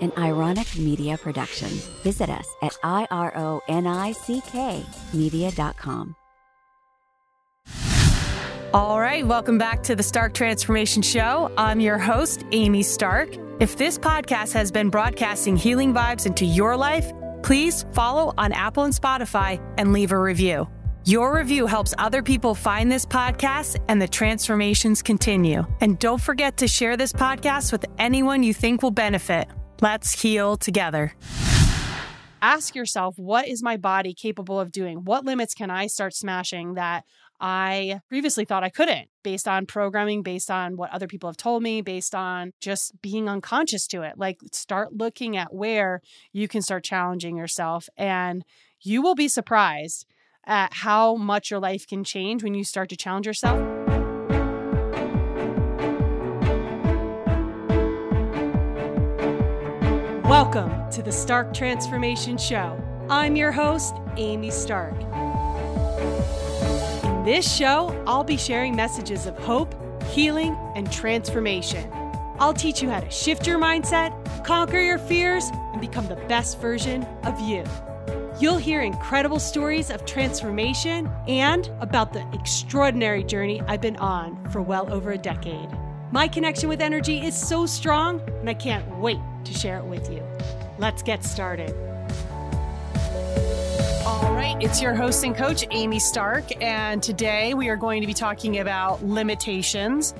an Ironick Media production. Visit us at ironick media.com. All right, welcome back to the Stark Transformation Show. I'm your host, Amy Stark. If this podcast has been broadcasting healing vibes into your life, please follow on Apple and Spotify and leave a review. Your review helps other people find this podcast and the transformations continue. And don't forget to share this podcast with anyone you think will benefit. Let's heal together. Ask yourself, what is my body capable of doing? What limits can I start smashing that I previously thought I couldn't based on programming, based on what other people have told me, based on just being unconscious to it. Like, start looking at where you can start challenging yourself, and you will be surprised at how much your life can change when you start to challenge yourself. Welcome to the Stark Transformation Show. I'm your host, Amy Stark In this show, I'll be sharing messages of hope, healing, and transformation. I'll teach you how to shift your mindset, conquer your fears, and become the best version of you. You'll hear incredible stories of transformation and about the extraordinary journey I've been on for well over a decade. My connection with energy is so strong, and I can't wait to share it with you. Let's get started. All right, it's your host and coach, Amy Stark, and today we are going to be talking about limitations.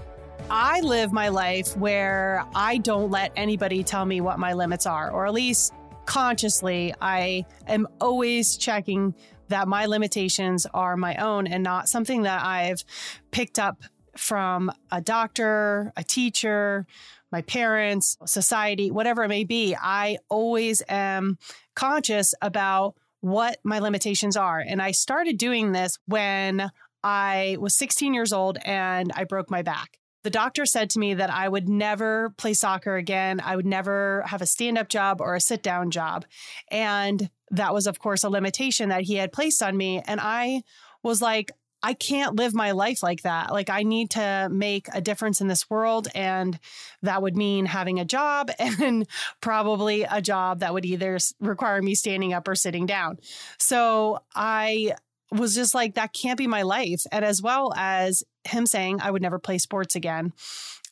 I live my life where I don't let anybody tell me what my limits are, or at least consciously, I am always checking that my limitations are my own and not something that I've picked up from a doctor, a teacher, my parents, society, whatever it may be. I always am conscious about what my limitations are. And I started doing this when I was 16 years old and I broke my back. The doctor said to me that I would never play soccer again. I would never have a stand up job or a sit down job. And that was, of course, a limitation that he had placed on me. And I was like, I can't live my life like that. Like, I need to make a difference in this world. And that would mean having a job and probably a job that would either require me standing up or sitting down. So I was just like, that can't be my life. And as well as him saying I would never play sports again,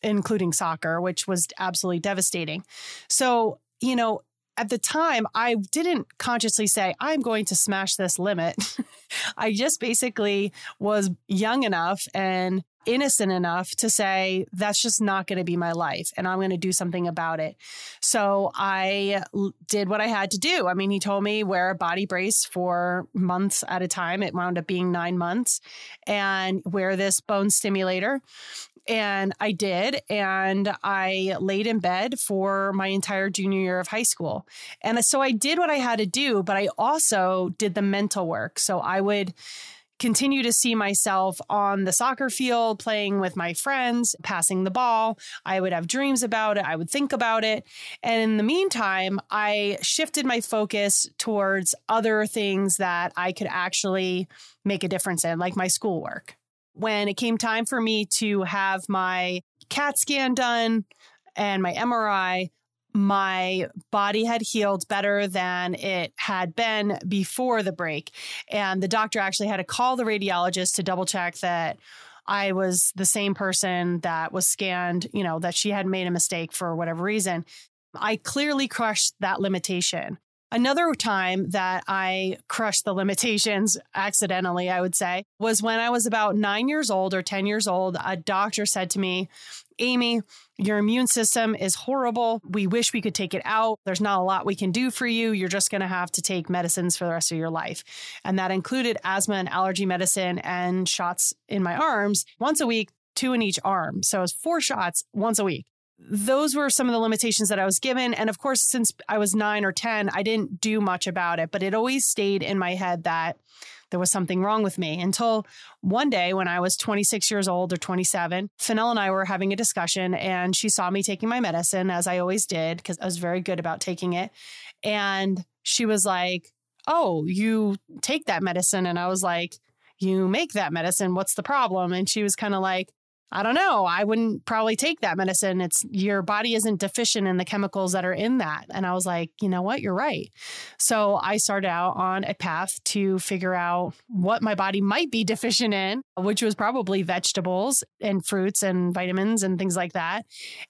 including soccer, which was absolutely devastating. So, you know, at the time, I didn't consciously say, I'm going to smash this limit. I just basically was young enough and innocent enough to say, that's just not going to be my life and I'm going to do something about it. So I did what I had to do. I mean, he told me wear a body brace for months at a time. It wound up being nine months and wear this bone stimulator. And I did. And I laid in bed for my entire junior year of high school. And so I did what I had to do, but I also did the mental work. So I would continue to see myself on the soccer field playing with my friends, passing the ball. I would have dreams about it. I would think about it. And in the meantime, I shifted my focus towards other things that I could actually make a difference in, like my schoolwork when it came time for me to have my CAT scan done and my MRI, my body had healed better than it had been before the break. And the doctor actually had to call the radiologist to double check that I was the same person that was scanned, you know, that she had made a mistake for whatever reason. I clearly crushed that limitation. Another time that I crushed the limitations accidentally, I would say, was when I was about nine years old or 10 years old. A doctor said to me, Amy, your immune system is horrible. We wish we could take it out. There's not a lot we can do for you. You're just going to have to take medicines for the rest of your life. And that included asthma and allergy medicine and shots in my arms once a week, two in each arm. So it was four shots once a week those were some of the limitations that I was given. And of course, since I was nine or 10, I didn't do much about it, but it always stayed in my head that there was something wrong with me until one day when I was 26 years old or 27, Fennell and I were having a discussion and she saw me taking my medicine as I always did because I was very good about taking it. And she was like, Oh, you take that medicine. And I was like, You make that medicine. What's the problem? And she was kind of like, I don't know. I wouldn't probably take that medicine. It's your body isn't deficient in the chemicals that are in that. And I was like, you know what? You're right. So I started out on a path to figure out what my body might be deficient in, which was probably vegetables and fruits and vitamins and things like that,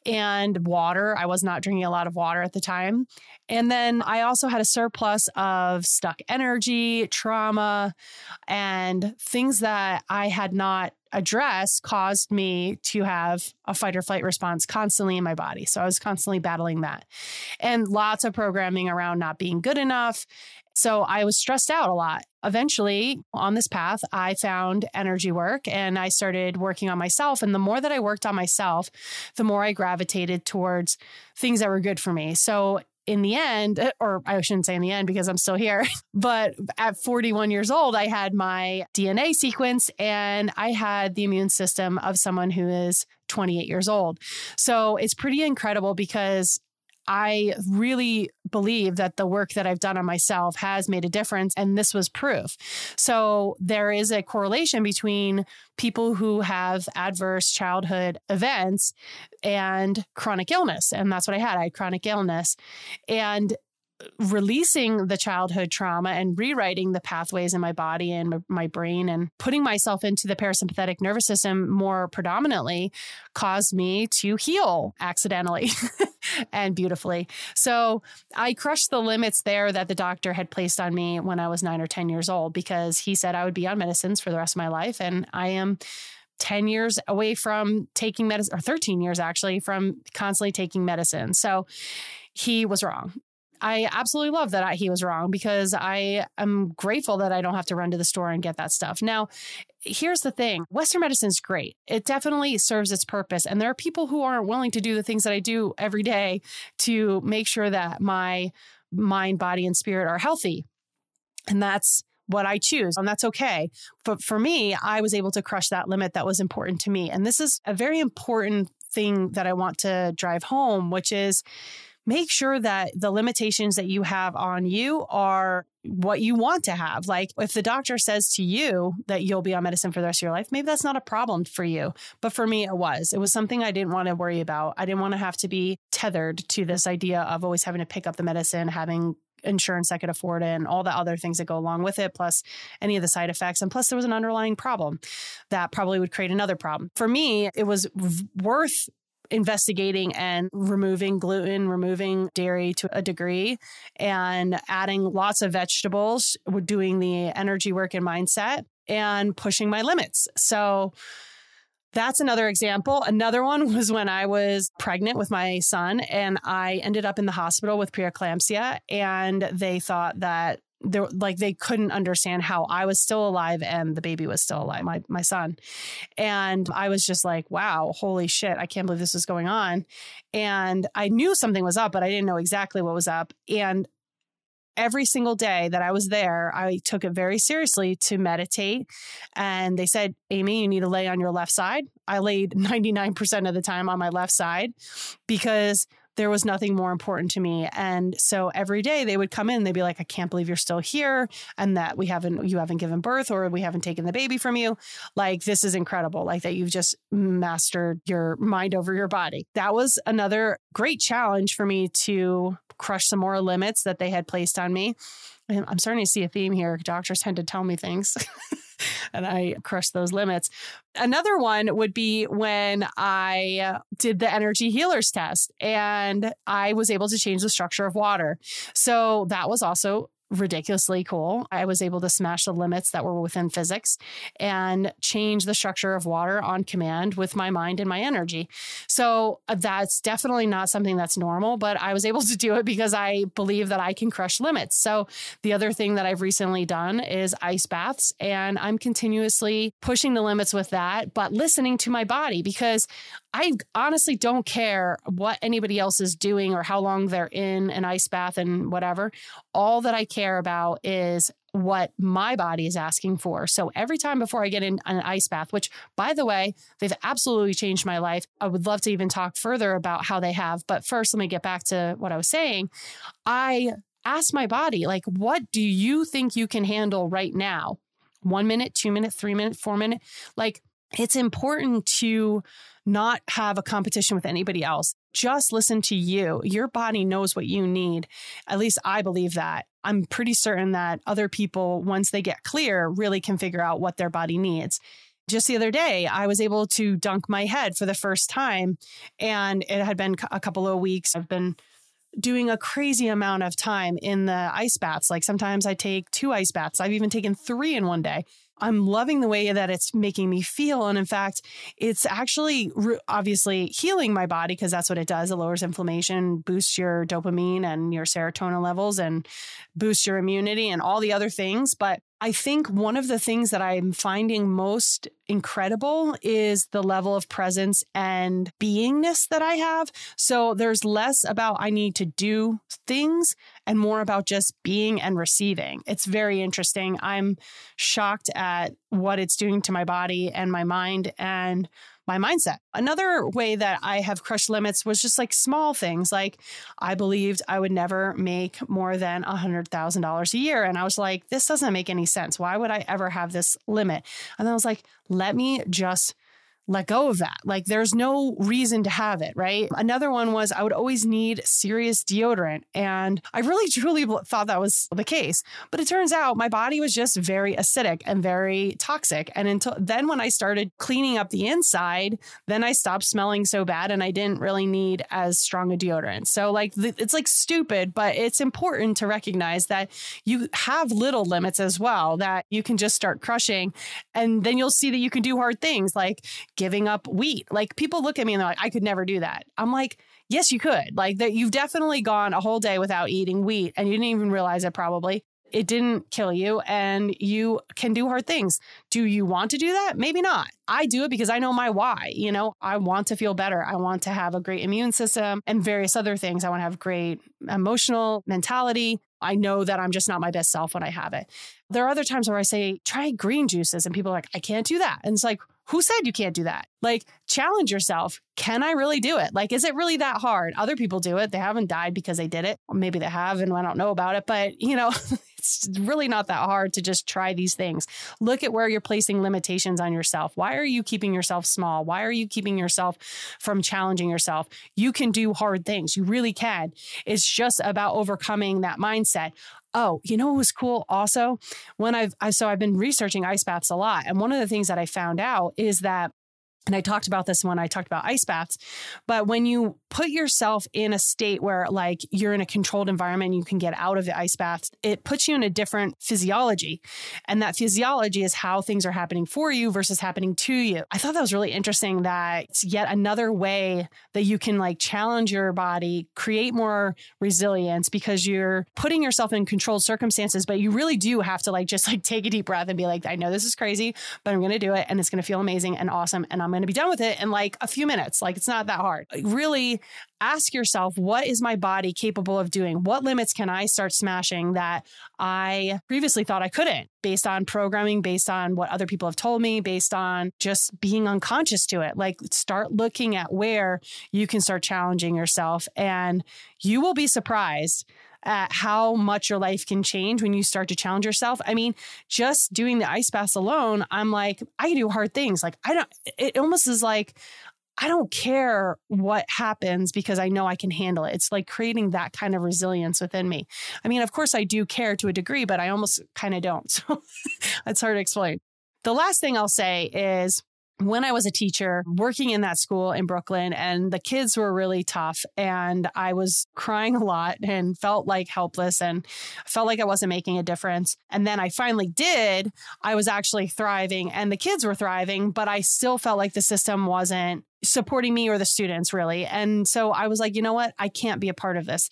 and water. I was not drinking a lot of water at the time. And then I also had a surplus of stuck energy, trauma, and things that I had not address caused me to have a fight or flight response constantly in my body. So I was constantly battling that and lots of programming around not being good enough. So I was stressed out a lot. Eventually, on this path, I found energy work and I started working on myself. And the more that I worked on myself, the more I gravitated towards things that were good for me. So in the end, eh, or I shouldn't say in the end because I'm still here, but at 41 years old, I had my DNA sequence and I had the immune system of someone who is 28 years old. So it's pretty incredible because I really believe that the work that I've done on myself has made a difference. And this was proof. So there is a correlation between people who have adverse childhood events and chronic illness. And that's what I had. I had chronic illness. And releasing the childhood trauma and rewriting the pathways in my body and my brain and putting myself into the parasympathetic nervous system more predominantly caused me to heal accidentally and beautifully. So I crushed the limits there that the doctor had placed on me when I was nine or 10 years old because he said I would be on medicines for the rest of my life. And I am 10 years away from taking medicine, or 13 years actually, from constantly taking medicine. So he was wrong. I absolutely love that I, he was wrong because I am grateful that I don't have to run to the store and get that stuff. Now, here's the thing Western medicine is great. It definitely serves its purpose. And there are people who aren't willing to do the things that I do every day to make sure that my mind, body, and spirit are healthy. And that's what I choose, and that's okay. But for me, I was able to crush that limit that was important to me. And this is a very important thing that I want to drive home, which is make sure that the limitations that you have on you are what you want to have. Like if the doctor says to you that you'll be on medicine for the rest of your life, maybe that's not a problem for you. But for me, it was. It was something I didn't want to worry about. I didn't want to have to be tethered to this idea of always having to pick up the medicine, having insurance that could afford it and all the other things that go along with it, plus any of the side effects. And plus, there was an underlying problem that probably would create another problem. For me, it was worth investigating and removing gluten, removing dairy to a degree, and adding lots of vegetables, doing the energy work and mindset, and pushing my limits. So, that's another example. Another one was when I was pregnant with my son and I ended up in the hospital with preeclampsia and they thought that they like they couldn't understand how I was still alive and the baby was still alive, my my son. And I was just like, wow, holy shit, I can't believe this was going on. And I knew something was up, but I didn't know exactly what was up. And every single day that I was there, I took it very seriously to meditate. And they said, Amy, you need to lay on your left side. I laid 99% of the time on my left side because there was nothing more important to me. And so every day they would come in, they'd be like, I can't believe you're still here and that we haven't, you haven't given birth or we haven't taken the baby from you. Like, this is incredible. Like, that you've just mastered your mind over your body. That was another great challenge for me to crush some more limits that they had placed on me. I'm starting to see a theme here. Doctors tend to tell me things. and I crushed those limits. Another one would be when I uh, did the energy healers test and I was able to change the structure of water. So that was also ridiculously cool. I was able to smash the limits that were within physics and change the structure of water on command with my mind and my energy. So uh, that's definitely not something that's normal, but I was able to do it because I believe that I can crush limits. So the other thing that I've recently done is ice baths, and I'm continuously pushing the limits with that, but listening to my body because I honestly don't care what anybody else is doing or how long they're in an ice bath and whatever. All that I care about is what my body is asking for. So every time before I get in an ice bath, which by the way, they've absolutely changed my life. I would love to even talk further about how they have. But first, let me get back to what I was saying. I ask my body, like, what do you think you can handle right now? One minute, two minute, three minute, four minute. Like, it's important to not have a competition with anybody else. Just listen to you. Your body knows what you need. At least I believe that. I'm pretty certain that other people, once they get clear, really can figure out what their body needs. Just the other day, I was able to dunk my head for the first time, and it had been a couple of weeks. I've been doing a crazy amount of time in the ice baths. Like sometimes I take two ice baths, I've even taken three in one day. I'm loving the way that it's making me feel. And in fact, it's actually re- obviously healing my body because that's what it does. It lowers inflammation, boosts your dopamine and your serotonin levels, and boosts your immunity and all the other things. But I think one of the things that I'm finding most incredible is the level of presence and beingness that I have. So there's less about I need to do things and more about just being and receiving. It's very interesting. I'm shocked at what it's doing to my body and my mind. And my mindset. Another way that I have crushed limits was just like small things. Like I believed I would never make more than $100,000 a year. And I was like, this doesn't make any sense. Why would I ever have this limit? And then I was like, let me just let go of that. Like there's no reason to have it, right? Another one was I would always need serious deodorant. And I really truly thought that was the case. But it turns out my body was just very acidic and very toxic. And until then, when I started cleaning up the inside, then I stopped smelling so bad and I didn't really need as strong a deodorant. So, like, it's like stupid, but it's important to recognize that you have little limits as well that you can just start crushing. And then you'll see that you can do hard things like giving up wheat. Like people look at me and they're like, I could never do that. I'm like, yes, you could. Like that you've definitely gone a whole day without eating wheat and you didn't even realize it probably. It didn't kill you and you can do hard things. Do you want to do that? Maybe not. I do it because I know my why. You know, I want to feel better. I want to have a great immune system and various other things. I want to have great emotional mentality. I know that I'm just not my best self when I have it. There are other times where I say, try green juices, and people are like, I can't do that. And it's like, who said you can't do that? Like, challenge yourself. Can I really do it? Like, is it really that hard? Other people do it. They haven't died because they did it. Or maybe they have, and I don't know about it. But, you know, it's really not that hard to just try these things. Look at where you're placing limitations on yourself. Why are you keeping yourself small? Why are you keeping yourself from challenging yourself? You can do hard things. You really can. It's just about overcoming that mindset. Oh, you know what was cool also? When I've I, so I've been researching ice baths a lot. And one of the things that I found out is that and I talked about this when I talked about ice baths, but when you put yourself in a state where like you're in a controlled environment, you can get out of the ice baths, it puts you in a different physiology. And that physiology is how things are happening for you versus happening to you. I thought that was really interesting that it's yet another way that you can like challenge your body, create more resilience because you're putting yourself in controlled circumstances, but you really do have to like just like take a deep breath and be like, I know this is crazy, but I'm going to do it and it's going to feel amazing and awesome. And I'm going to be done with it in like a few minutes. Like it's not that hard. Really ask yourself, what is my body capable of doing? What limits can I start smashing that I previously thought I couldn't based on programming, based on what other people have told me, based on just being unconscious to it? Like start looking at where you can start challenging yourself and you will be surprised at how much your life can change when you start to challenge yourself. I mean, just doing the ice baths alone, I'm like, I do hard things. Like, I don't, it almost is like, I don't care what happens because I know I can handle it. It's like creating that kind of resilience within me. I mean, of course, I do care to a degree, but I almost kind of don't. So it's hard to explain. The last thing I'll say is when I was a teacher working in that school in Brooklyn, and the kids were really tough, and I was crying a lot and felt like helpless and felt like I wasn't making a difference. And then I finally did. I was actually thriving, and the kids were thriving, but I still felt like the system wasn't supporting me or the students really. And so I was like, you know what? I can't be a part of this.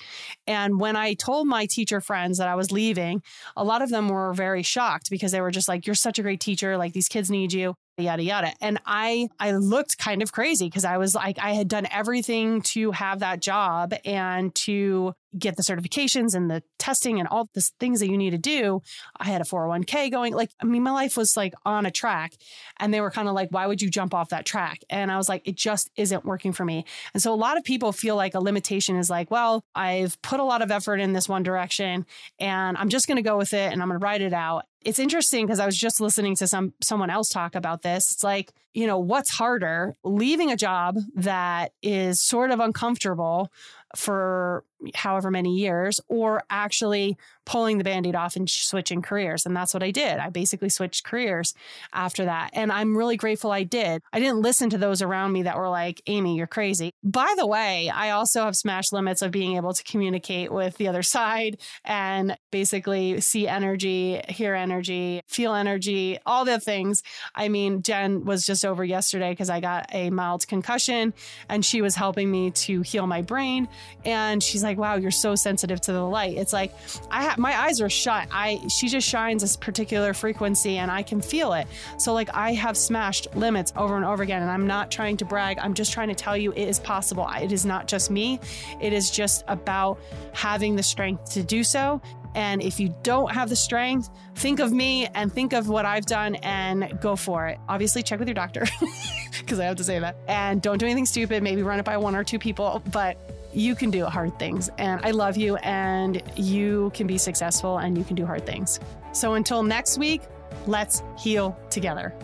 And when I told my teacher friends that I was leaving, a lot of them were very shocked because they were just like, you're such a great teacher. Like these kids need you yada yada. And i i looked kind of crazy because i was like i had done everything to have that job and to get the certifications and the testing and all the things that you need to do. I had a 401k going. Like, I mean, my life was like on a track. And they were kind of like, why would you jump off that track? And I was like, it just isn't working for me. And so a lot of people feel like a limitation is like, well, I've put a lot of effort in this one direction and I'm just going to go with it and I'm going to ride it out it's interesting because I was just listening to some someone else talk about this. It's like, you know, what's harder, leaving a job that is sort of uncomfortable for however many years or actually pulling the band-aid off and switching careers and that's what i did. I basically switched careers after that and i'm really grateful i did. I didn't listen to those around me that were like amy you're crazy. By the way i also have smashed limits of being able to communicate with the other side and basically see energy hear energy feel energy all the things. I mean jen was just over yesterday because i got a mild concussion and she was helping me to heal my brain and she's like wow you're so sensitive to the light. It's like i have my eyes are shut i she just shines this particular frequency and i can feel it so like i have smashed limits over and over again and i'm not trying to brag i'm just trying to tell you it is possible it is not just me it is just about having the strength to do so and if you don't have the strength, think of me and think of what I've done and go for it. Obviously, check with your doctor because I have to say that. And don't do anything stupid. Maybe run it by one or two people, but you can do hard things. And I love you, and you can be successful and you can do hard things. So until next week, let's heal together.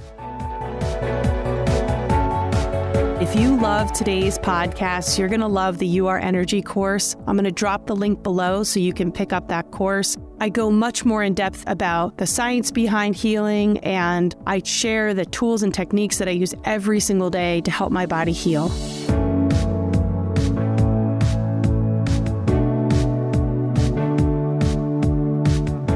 If you love today's podcast, you're going to love the Are Energy course. I'm going to drop the link below so you can pick up that course. I go much more in depth about the science behind healing, and I share the tools and techniques that I use every single day to help my body heal.